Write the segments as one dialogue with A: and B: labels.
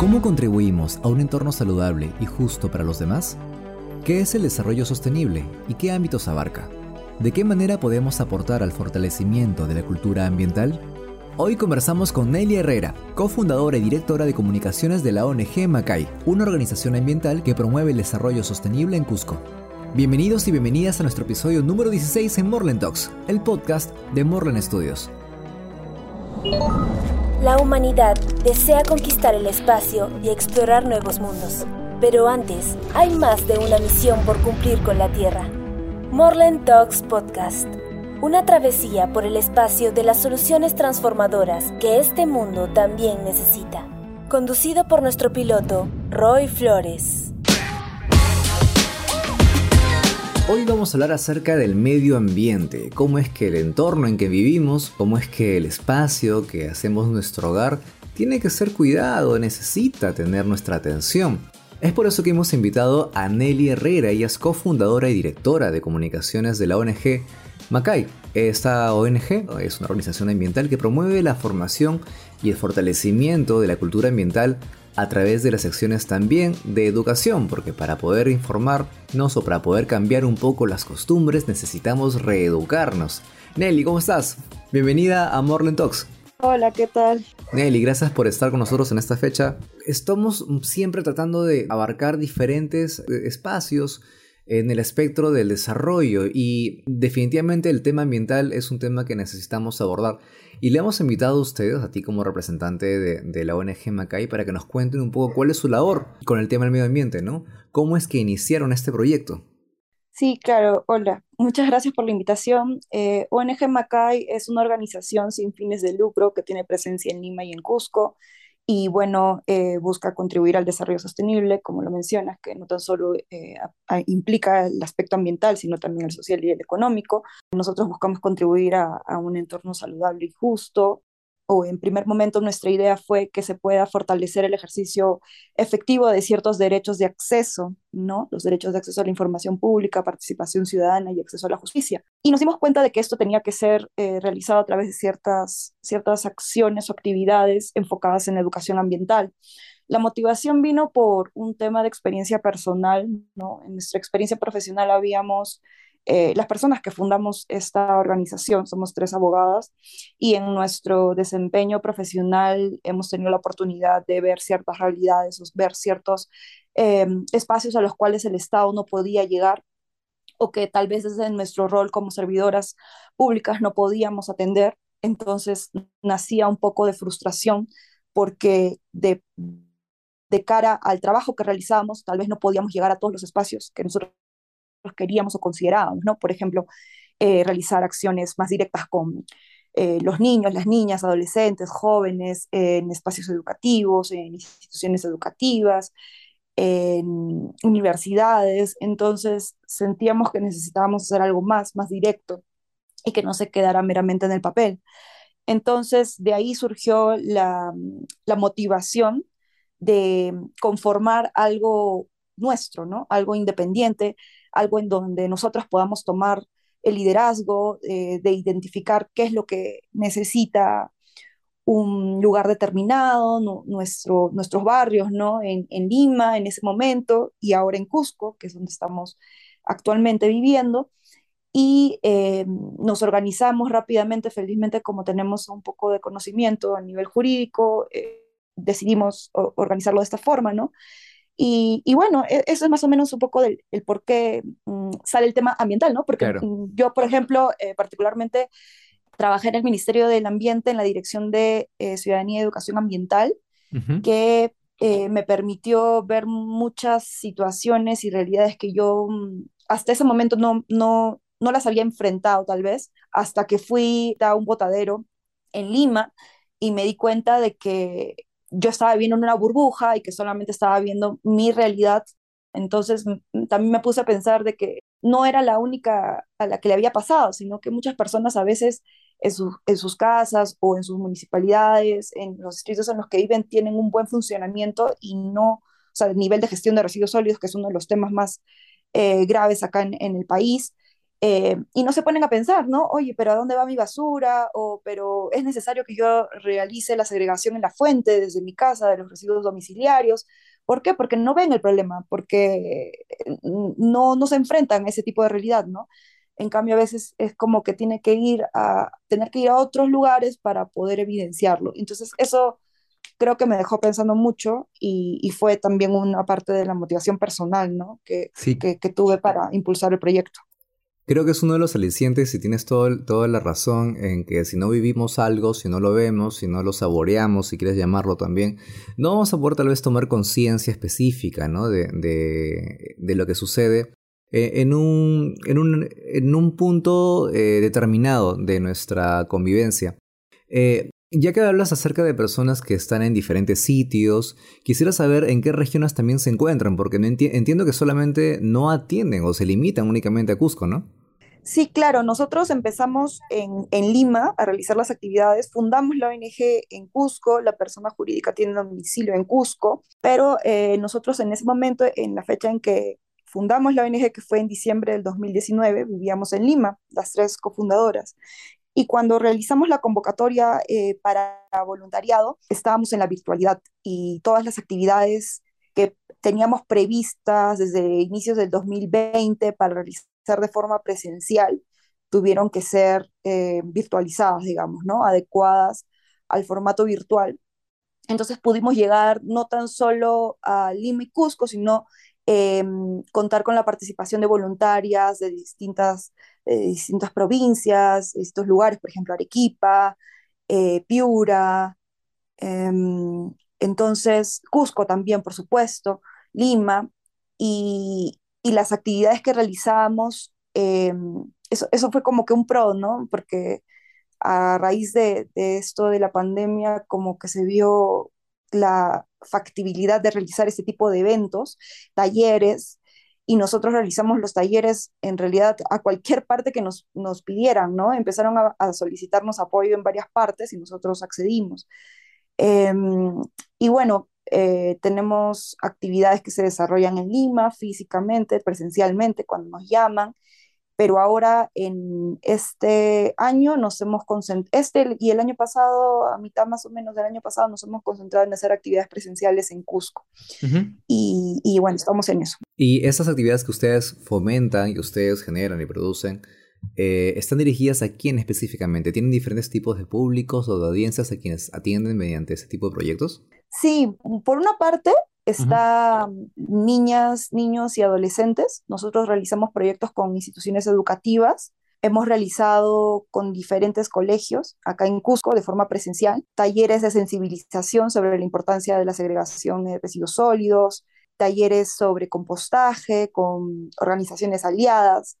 A: ¿Cómo contribuimos a un entorno saludable y justo para los demás? ¿Qué es el desarrollo sostenible y qué ámbitos abarca? ¿De qué manera podemos aportar al fortalecimiento de la cultura ambiental? Hoy conversamos con Nelly Herrera, cofundadora y directora de comunicaciones de la ONG Macay, una organización ambiental que promueve el desarrollo sostenible en Cusco. Bienvenidos y bienvenidas a nuestro episodio número 16 en Morland Talks, el podcast de Morland Studios.
B: La humanidad desea conquistar el espacio y explorar nuevos mundos. Pero antes, hay más de una misión por cumplir con la Tierra. Morland Talks Podcast. Una travesía por el espacio de las soluciones transformadoras que este mundo también necesita. Conducido por nuestro piloto, Roy Flores.
A: Hoy vamos a hablar acerca del medio ambiente, cómo es que el entorno en que vivimos, cómo es que el espacio que hacemos nuestro hogar tiene que ser cuidado, necesita tener nuestra atención. Es por eso que hemos invitado a Nelly Herrera, ella es cofundadora y directora de comunicaciones de la ONG Macay. Esta ONG es una organización ambiental que promueve la formación y el fortalecimiento de la cultura ambiental a través de las secciones también de educación, porque para poder informarnos o para poder cambiar un poco las costumbres necesitamos reeducarnos. Nelly, ¿cómo estás? Bienvenida a Morland Talks.
C: Hola, ¿qué tal?
A: Nelly, gracias por estar con nosotros en esta fecha. Estamos siempre tratando de abarcar diferentes eh, espacios en el espectro del desarrollo y definitivamente el tema ambiental es un tema que necesitamos abordar. Y le hemos invitado a ustedes, a ti como representante de, la ONG Macay, para que nos cuenten un poco cuál es su labor con el tema del medio ambiente, ¿no? ¿Cómo es que iniciaron este proyecto?
C: Sí, claro. Hola, muchas gracias por la invitación. Eh, ONG Macay es una organización sin fines de lucro que tiene presencia en Lima y en Cusco y bueno, eh, busca contribuir al desarrollo sostenible, como lo mencionas, que no tan solo eh, implica el aspecto ambiental, sino también el social y el económico. Nosotros buscamos contribuir a, a un entorno saludable y justo, o en primer momento nuestra idea fue que se pueda fortalecer el ejercicio efectivo de ciertos derechos de acceso, ¿no? Los derechos de acceso a la información pública, participación ciudadana y acceso a la justicia. Y nos dimos cuenta de que esto tenía que ser eh, realizado a través de ciertas, ciertas acciones o actividades enfocadas en educación ambiental. La motivación vino por un tema de experiencia personal, ¿no? En nuestra experiencia profesional habíamos eh, las personas que fundamos esta organización, somos tres abogadas, y en nuestro desempeño profesional hemos tenido la oportunidad de ver ciertas realidades, ver ciertos eh, espacios a los cuales el Estado no podía llegar o que tal vez desde nuestro rol como servidoras públicas no podíamos atender. Entonces nacía un poco de frustración porque de, de cara al trabajo que realizábamos, tal vez no podíamos llegar a todos los espacios que nosotros queríamos o considerábamos, ¿no? Por ejemplo, eh, realizar acciones más directas con eh, los niños, las niñas, adolescentes, jóvenes, en espacios educativos, en instituciones educativas, en universidades. Entonces sentíamos que necesitábamos hacer algo más, más directo y que no se quedara meramente en el papel. Entonces, de ahí surgió la, la motivación de conformar algo nuestro, ¿no? Algo independiente, algo en donde nosotros podamos tomar el liderazgo eh, de identificar qué es lo que necesita un lugar determinado, nuestro, nuestros barrios, ¿no? En, Lima en ese momento y ahora en Cusco, que es donde estamos actualmente viviendo. Y eh, nos organizamos rápidamente, felizmente, como tenemos un poco de conocimiento a nivel jurídico, eh, decidimos organizarlo de esta forma, ¿no? Y, bueno, e, eso es más o menos un poco del, el por qué mm, sale el tema ambiental, ¿no? Porque mm, yo, por ejemplo, eh, particularmente trabajé en el Ministerio del Ambiente en la Dirección de eh, Ciudadanía y Educación Ambiental, que eh, me permitió ver muchas situaciones y realidades que yo mm, hasta ese momento no, no, no las había enfrentado tal vez, hasta que fui a un botadero en Lima y me di cuenta de que yo estaba viviendo en una burbuja y que solamente estaba viendo mi realidad. Entonces también me puse a pensar de que no era la única a la que le había pasado, sino que muchas personas a veces en, en sus casas o en sus municipalidades, en los distritos en los que viven, tienen un buen funcionamiento y no, o sea, el nivel de gestión de residuos sólidos, que es uno de los temas más eh, graves acá en, en, el país, Eh, y no se ponen a pensar, ¿no? Oye, pero ¿a dónde va mi basura? O, pero es necesario que yo realice la segregación en la fuente desde mi casa de los residuos domiciliarios. ¿Por qué? Porque no ven el problema, porque eh, no, no se enfrentan a ese tipo de realidad, ¿no? En cambio, a veces es como que tiene que ir a, tener que ir a otros lugares para poder evidenciarlo. Entonces, eso creo que me dejó pensando mucho y, y fue también una parte de la motivación personal, ¿no? Que,
A: Sí,
C: que, que tuve para impulsar el proyecto.
A: Creo que es uno de los alicientes y tienes todo, toda la razón en que si no vivimos algo, si no lo vemos, si no lo saboreamos, si quieres llamarlo también, no vamos a poder tal vez tomar conciencia específica ¿no? de, de, lo que sucede eh, en, un, en, un, en, un, punto eh, determinado de nuestra convivencia. Eh, ya que hablas acerca de personas que están en diferentes sitios, quisiera saber en qué regiones también se encuentran, porque no enti entiendo que solamente no atienden o se limitan únicamente a Cusco, ¿no?
C: Sí, claro, nosotros empezamos en, en, Lima a realizar las actividades, fundamos la ONG en Cusco, la persona jurídica tiene domicilio en Cusco, pero eh, nosotros en ese momento, en la fecha en que fundamos la ONG, que fue en diciembre del 2019, vivíamos en Lima, las tres cofundadoras. Y cuando realizamos la convocatoria eh, para voluntariado, estábamos en la virtualidad y todas las actividades que teníamos previstas desde inicios del 2020 para realizar de forma presencial tuvieron que ser eh, virtualizadas, digamos, ¿no? Adecuadas al formato virtual. Entonces pudimos llegar no tan solo a Lima y Cusco, sino eh, contar con la participación de voluntarias de distintas, eh, distintas provincias, estos lugares, por ejemplo, Arequipa, eh, Piura, em, entonces Cusco también, por supuesto, Lima, y, y las actividades que realizábamos, eh, eso, eso, fue como que un pro, ¿no? Porque a raíz de, de, esto de la pandemia, como que se vio la factibilidad de realizar este tipo de eventos, talleres, y nosotros realizamos los talleres en realidad a cualquier parte que nos, nos pidieran, ¿no? Empezaron a, solicitarnos apoyo en varias partes y nosotros accedimos. Eh, y bueno, eh, tenemos actividades que se desarrollan en Lima físicamente, presencialmente, cuando nos llaman, pero ahora en este año nos hemos concentrado, este y el año pasado, a mitad más o menos del año pasado, nos hemos concentrado en hacer actividades presenciales en Cusco. Uh -huh. y, y, bueno, estamos en eso.
A: Y esas actividades que ustedes fomentan, que ustedes generan y producen, eh, ¿están dirigidas a quién específicamente? ¿Tienen diferentes tipos de públicos o de audiencias a quienes atienden mediante ese tipo de proyectos?
C: Sí, por una parte está niñas, niños y adolescentes. Nosotros realizamos proyectos con instituciones educativas. Hemos realizado con diferentes colegios, acá en Cusco, de forma presencial, talleres de sensibilización sobre la importancia de la segregación de residuos sólidos, talleres sobre compostaje con organizaciones aliadas,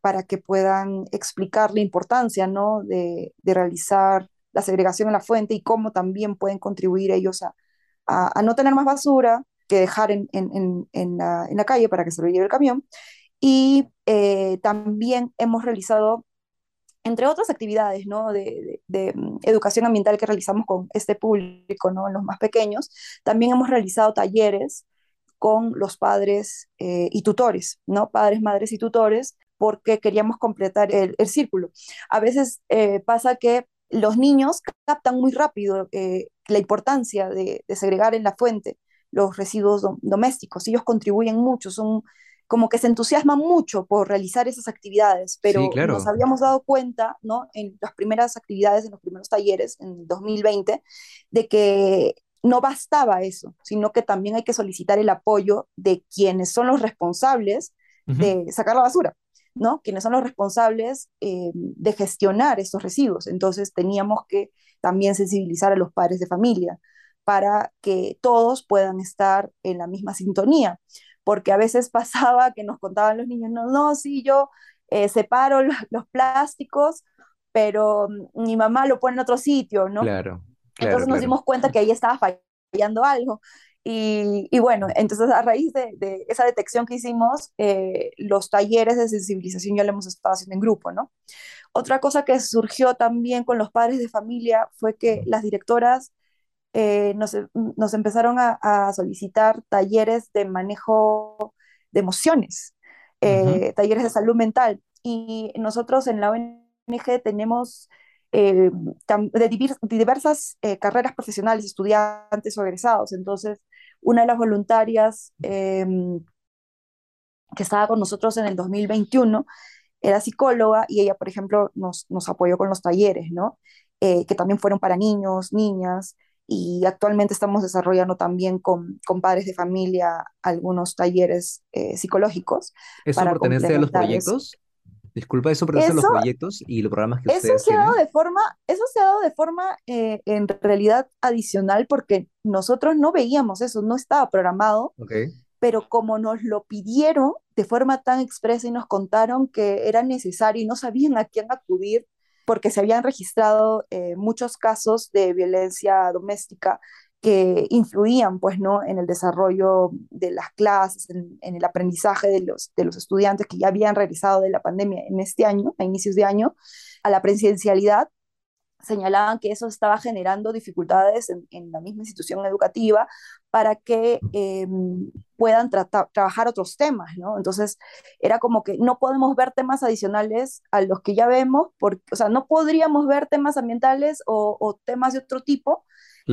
C: para que puedan explicar la importancia ¿no? de, de realizar la segregación en la fuente y cómo también pueden contribuir ellos a, a, a no tener más basura que dejar en, en, en, la, en, la, calle para que se lo lleve el camión. Y eh, también hemos realizado, entre otras actividades ¿no? de, de, de, mm, educación ambiental que realizamos con este público, ¿no? los más pequeños, también hemos realizado talleres con los padres eh, y tutores, ¿no? Padres, madres y tutores, porque queríamos completar el, el círculo. A veces eh, pasa que los niños captan muy rápido eh, la importancia de, de, segregar en la fuente los residuos do domésticos. Ellos contribuyen mucho, son como que se entusiasman mucho por realizar esas actividades, pero
A: sí, claro.
C: nos habíamos dado cuenta, ¿no? En las primeras actividades, en los primeros talleres, en 2020, de que no bastaba eso, sino que también hay que solicitar el apoyo de quienes son los responsables uh -huh. de sacar la basura. ¿No? Quienes son los responsables eh, de gestionar estos residuos. Entonces teníamos que también sensibilizar a los padres de familia para que todos puedan estar en la misma sintonía, porque a veces pasaba que nos contaban los niños, no, no, sí, yo eh, separo los, los, plásticos, pero mm, mi mamá lo pone en otro sitio, ¿no?
A: Claro.
C: claro Entonces nos
A: claro.
C: dimos cuenta que ahí estaba fallando algo. Y, y, bueno, entonces a raíz de, de esa detección que hicimos, eh, los talleres de sensibilización ya lo hemos estado haciendo en grupo, ¿no? Otra cosa que surgió también con los padres de familia fue que las directoras eh, nos, nos, empezaron a, a, solicitar talleres de manejo de emociones, eh, uh -huh. talleres de salud mental. y nosotros en la ONG tenemos de, diversas carreras profesionales, estudiantes o egresados. Entonces, una de las voluntarias em, que estaba con nosotros en el 2021 era psicóloga y ella, por ejemplo, nos, nos apoyó con los talleres, ¿no? Eh, que también fueron para niños, niñas, y actualmente estamos desarrollando también con, con padres de familia algunos talleres psicológicos.
A: ¿Eso pertenece a los proyectos? Disculpa, eso pero los proyectos y los programas que
C: eso
A: se ha
C: dado de forma, Eso se ha dado de forma eh, en realidad adicional porque nosotros no veíamos eso, no estaba programado, pero como nos lo pidieron de forma tan expresa y nos contaron que era necesario y no sabían a quién acudir porque se habían registrado eh, muchos casos de violencia doméstica que influían pues, ¿no? en el desarrollo de las clases, en, el aprendizaje de los, de los estudiantes que ya habían regresado de la pandemia en este año, a inicios de año, a la presencialidad, señalaban que eso estaba generando dificultades en, la misma institución educativa para que em, puedan trabajar otros temas, ¿no? Entonces, era como que no podemos ver temas adicionales a los que ya vemos, porque, o sea, no podríamos ver temas ambientales o, o temas de otro tipo,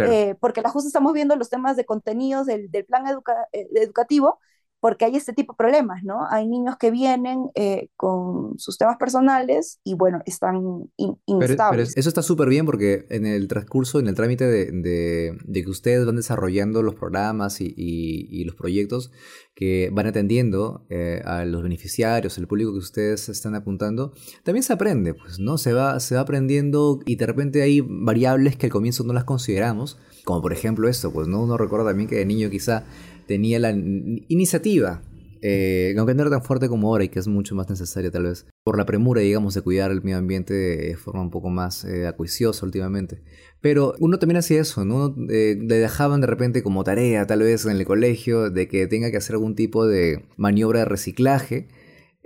C: eh, porque la justo estamos viendo los temas de contenidos del, del plan eh, educativo, porque hay este tipo de problemas, ¿no? Hay niños que vienen eh, con sus temas personales y, bueno, están inestables. Pero,
A: eso está súper bien porque en el transcurso, en el trámite de, de, que ustedes van desarrollando los programas y, y, los proyectos que van atendiendo eh, a los beneficiarios, el público que ustedes están apuntando, también se aprende, pues, ¿no? Se va, se va aprendiendo y de repente hay variables que al comienzo no las consideramos, como por ejemplo esto, pues, ¿no? Uno recuerda también que de niño quizá tenía la iniciativa, eh, aunque no era tan fuerte como ahora y que es mucho más necesaria tal vez, por la premura, digamos, de cuidar el medio ambiente de forma un poco más eh, acuiciosa últimamente. Pero uno también hacía eso, ¿no? Eh, le dejaban de repente como tarea, tal vez en el colegio, de que tenga que hacer algún tipo de maniobra de reciclaje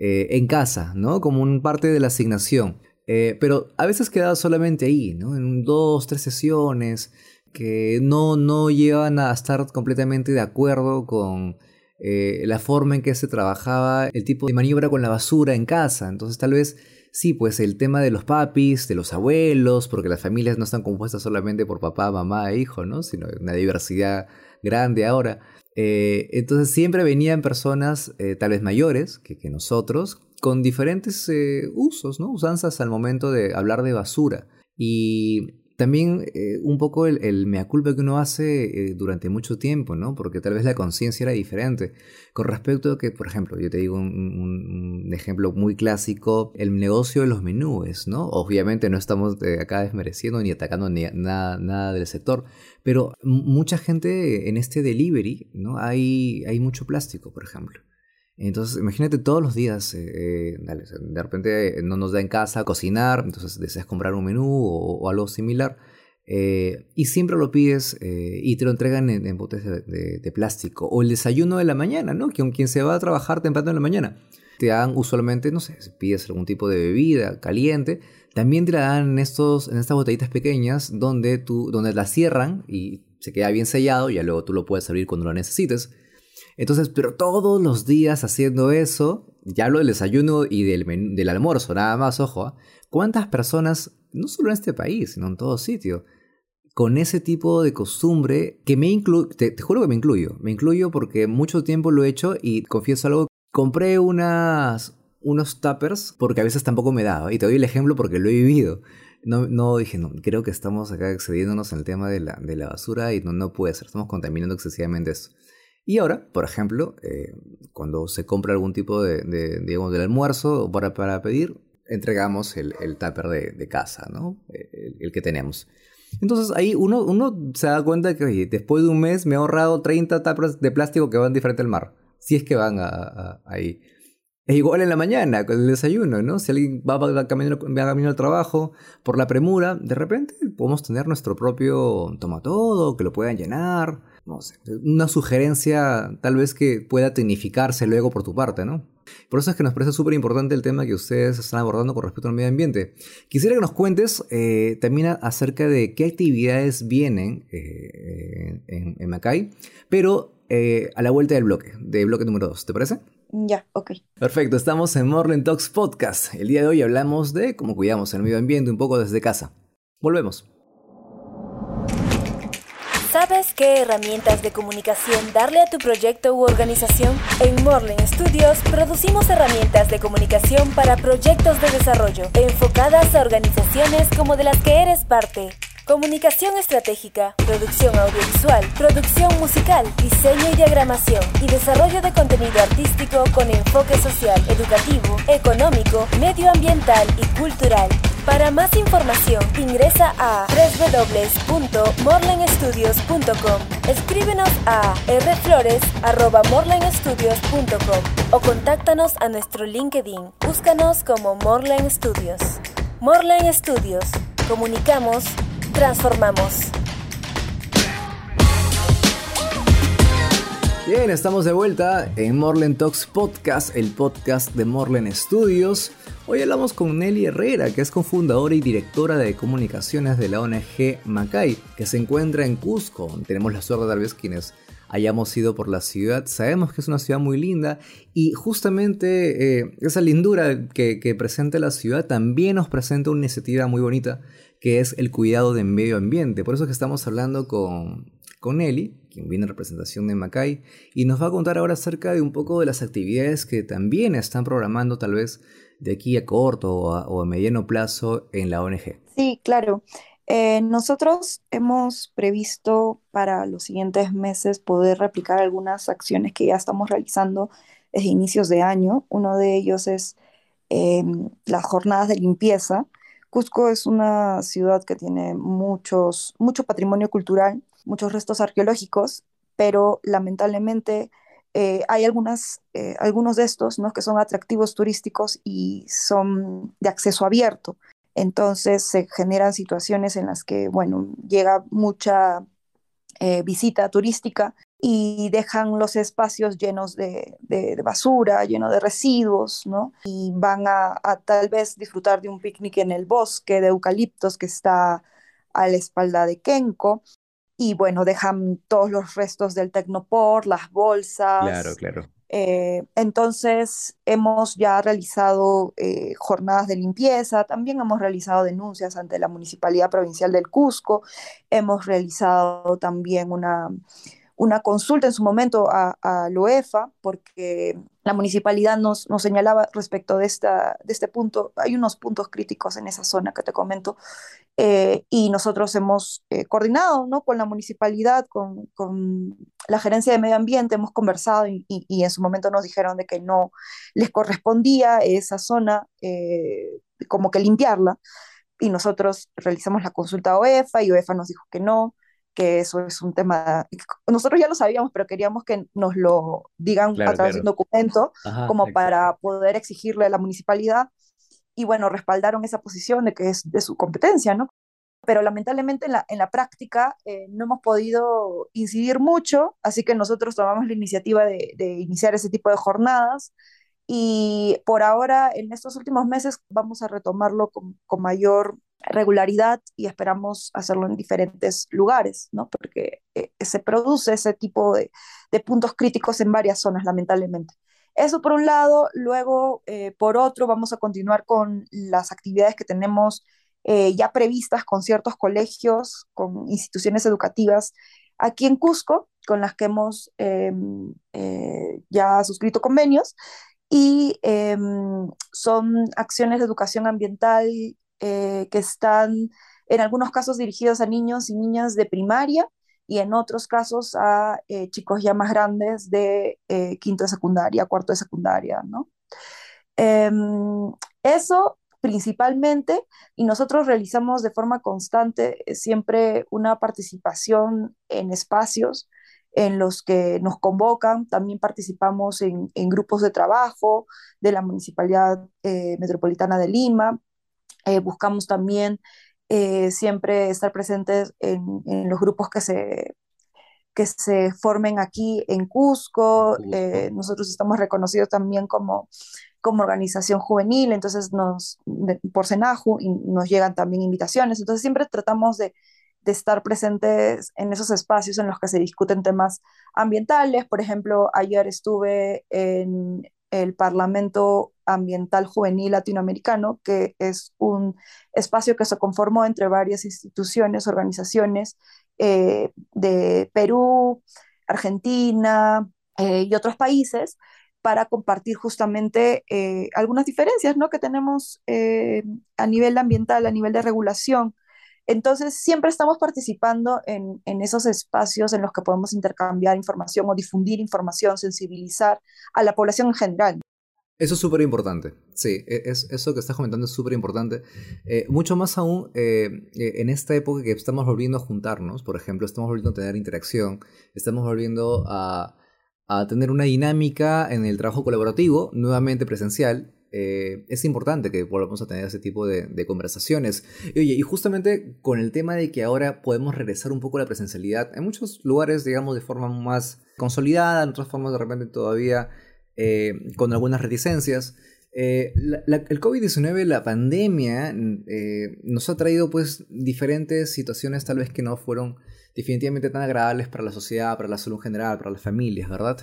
A: en casa, ¿no? Como un parte de la asignación. pero a veces quedaba solamente ahí, ¿no? En dos, tres sesiones que no, no llevan a estar completamente de acuerdo con eh, la forma en que se trabajaba el tipo de maniobra con la basura en casa. Entonces tal vez sí, pues el tema de los papis, de los abuelos, porque las familias no están compuestas solamente por papá, mamá e hijo, ¿no? Sino una diversidad grande ahora. Eh, entonces siempre venían personas eh, tal vez mayores que, que nosotros, con diferentes usos, ¿no? Usanzas al momento de hablar de basura. Y también eh, un poco el, mea culpa que uno hace eh, durante mucho tiempo, ¿no? Porque tal vez la conciencia era diferente. Con respecto a que, por ejemplo, yo te digo un, ejemplo muy clásico, el negocio de los menúes, ¿no? Obviamente no estamos eh, acá desmereciendo ni atacando ni nada, nada del sector, pero mucha gente en este delivery, ¿no? Hay, hay mucho plástico, por ejemplo. Entonces, imagínate todos los días, eh, eh, de repente no nos da en casa cocinar, entonces deseas comprar un menú o, algo similar, eh, y siempre lo pides y te lo entregan en, botes de, plástico. O el desayuno de la mañana, ¿no? Que quien se va a trabajar temprano en la mañana, te dan usualmente, no sé, si pides algún tipo de bebida caliente, también te la dan en, estos, en estas botellitas pequeñas donde, tú, donde la cierran y se queda bien sellado, ya luego tú lo puedes abrir cuando lo necesites. Entonces, pero todos los días haciendo eso, ya hablo del desayuno y del, del almuerzo, nada más, ojo, ¿ah? ¿cuántas personas, no solo en este país, sino en todo sitio, con ese tipo de costumbre que me incluyo, te, juro que me incluyo, me incluyo porque mucho tiempo lo he hecho y confieso algo, compré unas, unos tuppers porque a veces tampoco me daba, y te doy el ejemplo porque lo he vivido. No, no dije, no, creo que estamos acá excediéndonos en el tema de la, de la basura y no, no puede ser, estamos contaminando excesivamente esto. Y ahora, por ejemplo, eh, cuando se compra algún tipo de, digamos, del almuerzo para, para pedir, entregamos el, el tupper de, casa, ¿no? El, que tenemos. Entonces ahí uno, uno se da cuenta que después de un mes me he ahorrado 30 tuppers de plástico que van diferente al mar. Si es que van ahí. Es igual en la mañana, con el desayuno, ¿no? Si alguien va, va, va camino al trabajo por la premura, de repente podemos tener nuestro propio tomatodo, que lo puedan llenar no sé, una sugerencia tal vez que pueda tecnificarse luego por tu parte, ¿no? Por eso es que nos parece súper importante el tema que ustedes están abordando con respecto al medio ambiente. Quisiera que nos cuentes eh, también acerca de qué actividades vienen eh, en, en, Macay, pero eh, a la vuelta del bloque, del bloque número 2, ¿te parece?
C: Ya, ok.
A: Perfecto, estamos en Morland Talks Podcast. El día de hoy hablamos de cómo cuidamos el medio ambiente un poco desde casa. Volvemos.
B: ¿Sabes qué herramientas de comunicación darle a tu proyecto u organización? En Morland Studios producimos herramientas de comunicación para proyectos de desarrollo, enfocadas a organizaciones como de las que eres parte. Comunicación estratégica, producción audiovisual, producción musical, diseño y diagramación y desarrollo de contenido artístico con enfoque social, educativo, económico, medioambiental y cultural. Para más información ingresa a www.morlenstudios.com. Escríbenos a rflores.morlenstudios.com o contáctanos a nuestro LinkedIn. Búscanos como Morlen Studios. Morlen Studios. Comunicamos transformamos.
A: Bien, estamos de vuelta en Morlen Talks Podcast, el podcast de Morlen Studios. Hoy hablamos con Nelly Herrera, que es cofundadora y directora de comunicaciones de la ONG Macay, que se encuentra en Cusco. Tenemos la suerte tal vez quienes hayamos ido por la ciudad. Sabemos que es una ciudad muy linda y justamente eh, esa lindura que, presenta la ciudad también nos presenta una iniciativa muy bonita que es el cuidado del medio ambiente. Por eso que estamos hablando con, con Nelly, quien viene en representación de Macay, y nos va a contar ahora acerca de un poco de las actividades que también están programando tal vez de aquí a corto o a, mediano plazo en la ONG.
C: Sí, claro. Eh, nosotros hemos previsto para los siguientes meses poder replicar algunas acciones que ya estamos realizando desde inicios de año. Uno de ellos es em, las jornadas de limpieza, Cusco es una ciudad que tiene muchos, mucho patrimonio cultural, muchos restos arqueológicos, pero lamentablemente eh, hay algunas, eh, algunos de estos ¿no? que son atractivos turísticos y son de acceso abierto. Entonces se generan situaciones en las que, bueno, llega mucha eh, visita turística y dejan los espacios llenos de, basura, llenos de residuos, ¿no? Y van a, tal vez disfrutar de un picnic en el bosque de eucaliptos que está a la espalda de Kenko. Y bueno, dejan todos los restos del Tecnopor, las bolsas.
A: Claro, claro.
C: Eh, entonces, hemos ya realizado eh, jornadas de limpieza, también hemos realizado denuncias ante la Municipalidad Provincial del Cusco, hemos realizado también una, una consulta en su momento a, a la UEFA, porque la municipalidad nos, nos señalaba respecto de, esta, de este punto, hay unos puntos críticos en esa zona que te comento, eh, y nosotros hemos eh, coordinado ¿no? con la municipalidad, con, con, la gerencia de medio ambiente, hemos conversado y, y, en su momento nos dijeron de que no les correspondía esa zona eh, como que limpiarla, y nosotros realizamos la consulta a UEFA y UEFA nos dijo que no, que eso es un tema, nosotros ya lo sabíamos, pero queríamos que nos lo digan a través de un documento, como para poder exigirle a la municipalidad, y bueno, respaldaron esa posición de que es de su competencia, ¿no? Pero lamentablemente en la, en la práctica eh, no hemos podido incidir mucho, así que nosotros tomamos la iniciativa de, de iniciar ese tipo de jornadas, y por ahora, en estos últimos meses, vamos a retomarlo con, con mayor regularidad y esperamos hacerlo en diferentes lugares, ¿no? Porque eh, se produce ese tipo de, de, puntos críticos en varias zonas, lamentablemente. Eso por un lado, luego eh, por otro vamos a continuar con las actividades que tenemos eh, ya previstas con ciertos colegios, con instituciones educativas aquí en Cusco, con las que hemos em, ya suscrito convenios y em, son acciones de educación ambiental eh, que están en algunos casos dirigidos a niños y niñas de primaria y en otros casos a eh, chicos ya más grandes de eh, quinto de secundaria, cuarto de secundaria, ¿no? Em, eso principalmente, y nosotros realizamos de forma constante siempre una participación en espacios en los que nos convocan, también participamos en, grupos de trabajo de la Municipalidad Metropolitana de Lima, eh, buscamos también eh, siempre estar presentes en, los grupos que se, que se formen aquí en Cusco. Eh, nosotros estamos reconocidos también como, como organización juvenil, entonces nos, por Senaju y nos llegan también invitaciones. Entonces siempre tratamos de, de estar presentes en esos espacios en los que se discuten temas ambientales. Por ejemplo, ayer estuve en el Parlamento Ambiental Juvenil Latinoamericano, que es un espacio que se conformó entre varias instituciones, organizaciones eh, de Perú, Argentina eh, y otros países para compartir justamente eh, algunas diferencias ¿no? que tenemos a nivel ambiental, a nivel de regulación. Entonces, siempre estamos participando en, en, esos espacios en los que podemos intercambiar información o difundir información, sensibilizar a la población en general.
A: Eso es súper importante, sí, e, es, eso que estás comentando es súper importante. Eh, mucho más aún eh, eh, en esta época que estamos volviendo a juntarnos, por ejemplo, estamos volviendo a tener interacción, estamos volviendo a, a tener una dinámica en el trabajo colaborativo, nuevamente presencial. es importante que volvamos a tener ese tipo de, de conversaciones. Y, oye, y justamente con el tema de que ahora podemos regresar un poco a la presencialidad, en muchos lugares, digamos, de forma más consolidada, en otras formas de repente todavía eh, con algunas reticencias. Eh, el COVID-19, la pandemia, eh, nos ha traído pues diferentes situaciones tal vez que no fueron definitivamente tan agradables para la sociedad, para la salud general, para las familias, ¿verdad?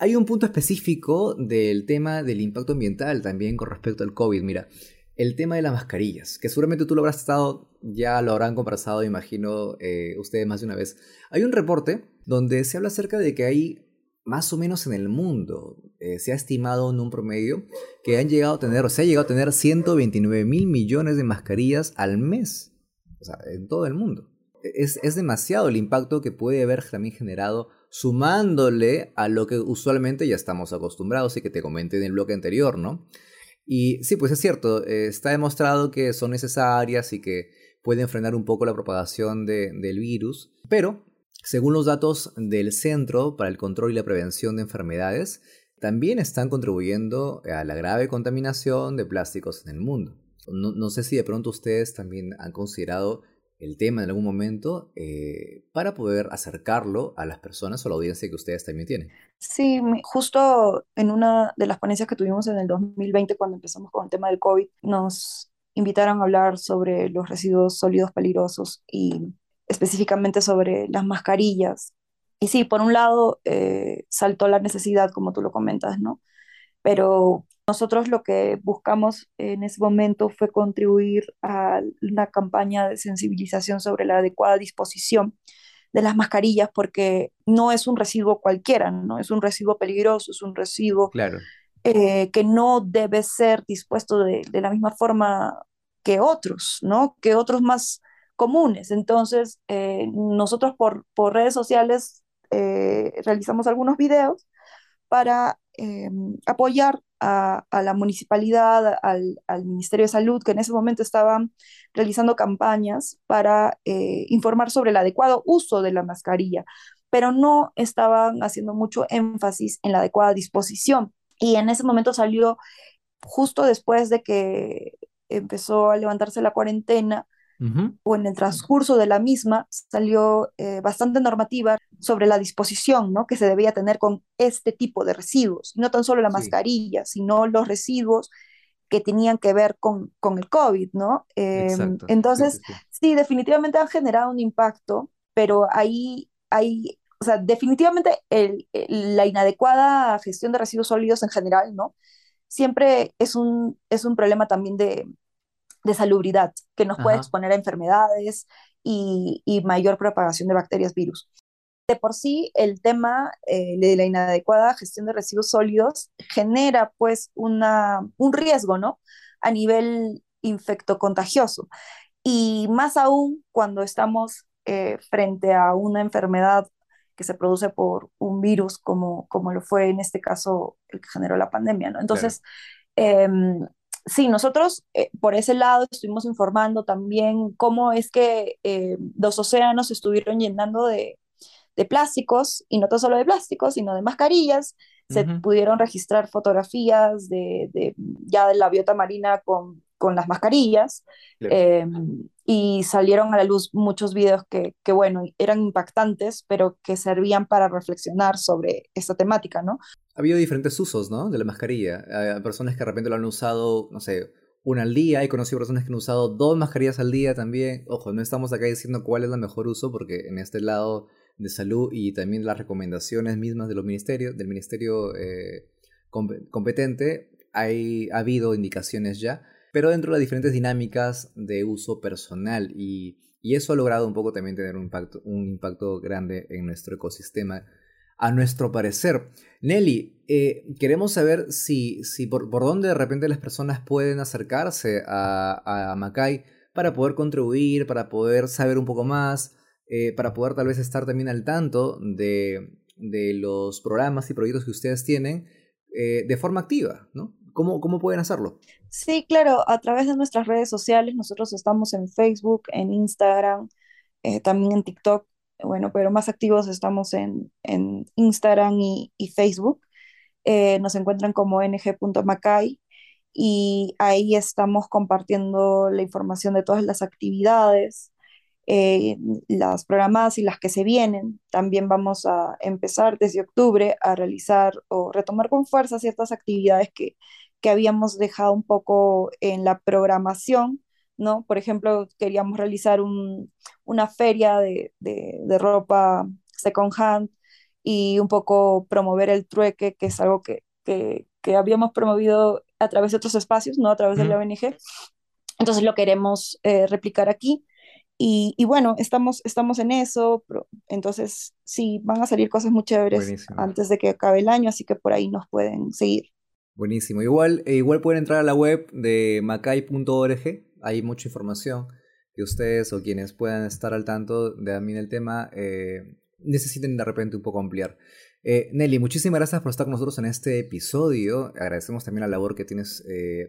A: Hay un punto específico del tema del impacto ambiental también con respecto al COVID. Mira, el tema de las mascarillas, que seguramente tú lo habrás estado, ya lo habrán conversado, imagino, ustedes más de una vez. Hay un reporte donde se habla acerca de que hay más o menos en el mundo, eh, se ha estimado en un promedio que han llegado a tener, o se ha llegado a tener 129 mil millones de mascarillas al mes, o sea, en todo el mundo. E, es, es, demasiado el impacto que puede haber también generado sumándole a lo que usualmente ya estamos acostumbrados y que te comenté en el bloque anterior, ¿no? Y sí, pues es cierto, eh, está demostrado que son necesarias y que pueden frenar un poco la propagación de, del virus, pero según los datos del Centro para el Control y la Prevención de Enfermedades, también están contribuyendo a la grave contaminación de plásticos en el mundo. No, sé si de pronto ustedes también han considerado el tema en algún momento eh, para poder acercarlo a las personas o a la audiencia que ustedes también tienen.
C: Sí, justo en una de las ponencias que tuvimos en el 2020 cuando empezamos con el tema del COVID, nos invitaron a hablar sobre los residuos sólidos peligrosos y específicamente sobre las mascarillas. Y sí, por un lado eh, saltó la necesidad, como tú lo comentas, ¿no? Pero nosotros lo que buscamos en ese momento fue contribuir a una campaña de sensibilización sobre la adecuada disposición de las mascarillas, porque no es un residuo cualquiera, ¿no? Es un residuo peligroso, es un residuo
A: claro.
C: eh, que no debe ser dispuesto de, de, la misma forma que otros, ¿no? Que otros más comunes. Entonces, eh, nosotros por, redes sociales eh, realizamos algunos videos para eh, apoyar a, la municipalidad, al, al, Ministerio de Salud, que en ese momento estaban realizando campañas para informar sobre el adecuado uso de la mascarilla, pero no estaban haciendo mucho énfasis en la adecuada disposición. Y en ese momento salió justo después de que empezó a levantarse la cuarentena, o en el transcurso de la misma salió eh, bastante normativa sobre la disposición ¿no? que se debía tener con este tipo de residuos, no tan solo la mascarilla, sino los residuos que tenían que ver con, con el COVID, ¿no? Em, entonces, sí, sí, definitivamente han generado un impacto, pero ahí hay, o sea, definitivamente el, la inadecuada gestión de residuos sólidos en general, ¿no? Siempre es un, es un problema también de, de salubridad que nos puede exponer a enfermedades y, y, mayor propagación de bacterias, virus. De por sí, el tema eh, de la inadecuada gestión de residuos sólidos genera pues una, un riesgo, ¿no? A nivel infectocontagioso. Y más aún cuando estamos eh, frente a una enfermedad que se produce por un virus como, como lo fue en este caso el que generó la pandemia, ¿no? Entonces, claro. eh, sí, nosotros eh, por ese lado estuvimos informando también cómo es que eh, los océanos estuvieron llenando de, de, plásticos, y no tan solo de plásticos, sino de mascarillas. Se uh -huh. pudieron registrar fotografías de, de, ya de la biota marina con, con las mascarillas. Claro. Eh, y salieron a la luz muchos videos que, que, bueno, eran impactantes, pero que servían para reflexionar sobre esta temática, ¿no?
A: Ha habido diferentes usos, ¿no? De la mascarilla. Hay personas que de repente lo han usado, no sé, una al día. He conocido personas que han usado dos mascarillas al día también. Ojo, no estamos acá diciendo cuál es el mejor uso, porque en este lado de salud y también las recomendaciones mismas de los ministerios, del Ministerio eh, competente, hay, ha habido indicaciones ya, pero dentro de las diferentes dinámicas de uso personal y, eso ha logrado un poco también tener un impacto, un impacto grande en nuestro ecosistema, a nuestro parecer. Nelly, eh, queremos saber si, si por, por, dónde de repente las personas pueden acercarse a, a Macay para poder contribuir, para poder saber un poco más, eh, para poder tal vez estar también al tanto de, de los programas y proyectos que ustedes tienen eh, de forma activa, ¿no? ¿Cómo, ¿Cómo pueden hacerlo?
C: Sí, claro, a través de nuestras redes sociales, nosotros estamos en Facebook, en Instagram, eh, también en TikTok, bueno, pero más activos estamos en, Instagram y, Facebook. nos encuentran como ng.macay y ahí estamos compartiendo la información de todas las actividades, eh, las programadas y las que se vienen. También vamos a empezar desde octubre a realizar o retomar con fuerza ciertas actividades que, que habíamos dejado un poco en la programación, ¿no? Por ejemplo, queríamos realizar un, una feria de, de, de, ropa second hand y un poco promover el trueque, que es algo que, que, que habíamos promovido a través de otros espacios, no a través de la ONG. Entonces lo queremos eh, replicar aquí. Y, bueno, estamos, estamos en eso, entonces sí, van a salir cosas muy chéveres antes de que acabe el año, así que por ahí nos pueden seguir.
A: Buenísimo. Igual, eh, igual pueden entrar a la web de macay.org, hay mucha información que ustedes o quienes puedan estar al tanto de también el tema eh, necesiten de repente un poco ampliar. Eh, Nelly, muchísimas gracias por estar con nosotros en este episodio. Agradecemos también la labor que tienes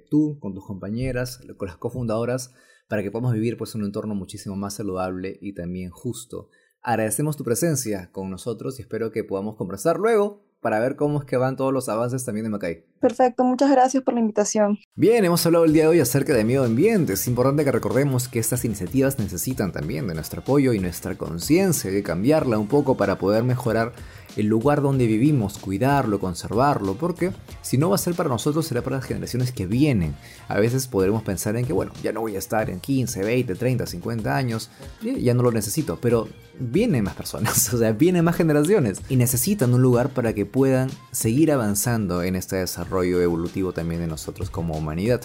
A: tú con tus compañeras, con las cofundadoras para que podamos vivir pues, un entorno muchísimo más saludable y también justo. Agradecemos tu presencia con nosotros y espero que podamos conversar luego para ver cómo es que van todos los avances también de Macay.
C: Perfecto, muchas gracias por la invitación.
A: Bien, hemos hablado el día de hoy acerca de medio ambiente. Es importante que recordemos que estas iniciativas necesitan también de nuestro apoyo y nuestra conciencia, de cambiarla un poco para poder mejorar el lugar donde vivimos, cuidarlo, conservarlo, porque si no va a ser para nosotros, será para las generaciones que vienen. A veces podremos pensar en que, bueno, ya no voy a estar en 15, 20, 30, 50 años, ya no lo necesito, pero vienen más personas, o sea, vienen más generaciones y necesitan un lugar para que puedan seguir avanzando en este desarrollo evolutivo también de nosotros como humanidad.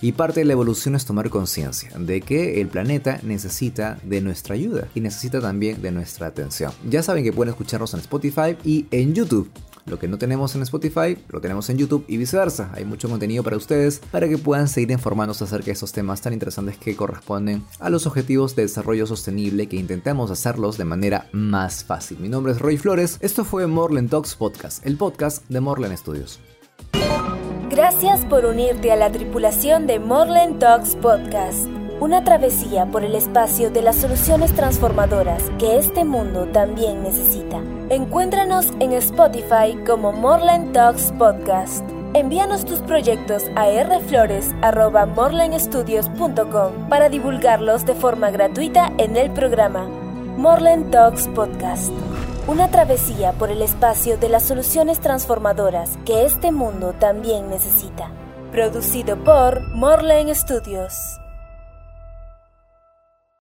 A: Y parte de la evolución es tomar conciencia de que el planeta necesita de nuestra ayuda y necesita también de nuestra atención. Ya saben que pueden escucharnos en Spotify y en YouTube. Lo que no tenemos en Spotify, lo tenemos en YouTube y viceversa. Hay mucho contenido para ustedes para que puedan seguir informándose acerca de estos temas tan interesantes que corresponden a los objetivos de desarrollo sostenible que intentamos hacerlos de manera más fácil. Mi nombre es Roy Flores. Esto fue Morland Talks Podcast, el podcast de Morland Studios.
B: Gracias por unirte a la tripulación de Morland Talks Podcast, una travesía por el espacio de las soluciones transformadoras que este mundo también necesita. Encuéntranos en Spotify como Morland Talks Podcast. Envíanos tus proyectos a rflores.morlandstudios.com para divulgarlos de forma gratuita en el programa Morland Talks Podcast una travesía por el espacio de las soluciones transformadoras que este mundo también necesita. Producido por Morlane Studios.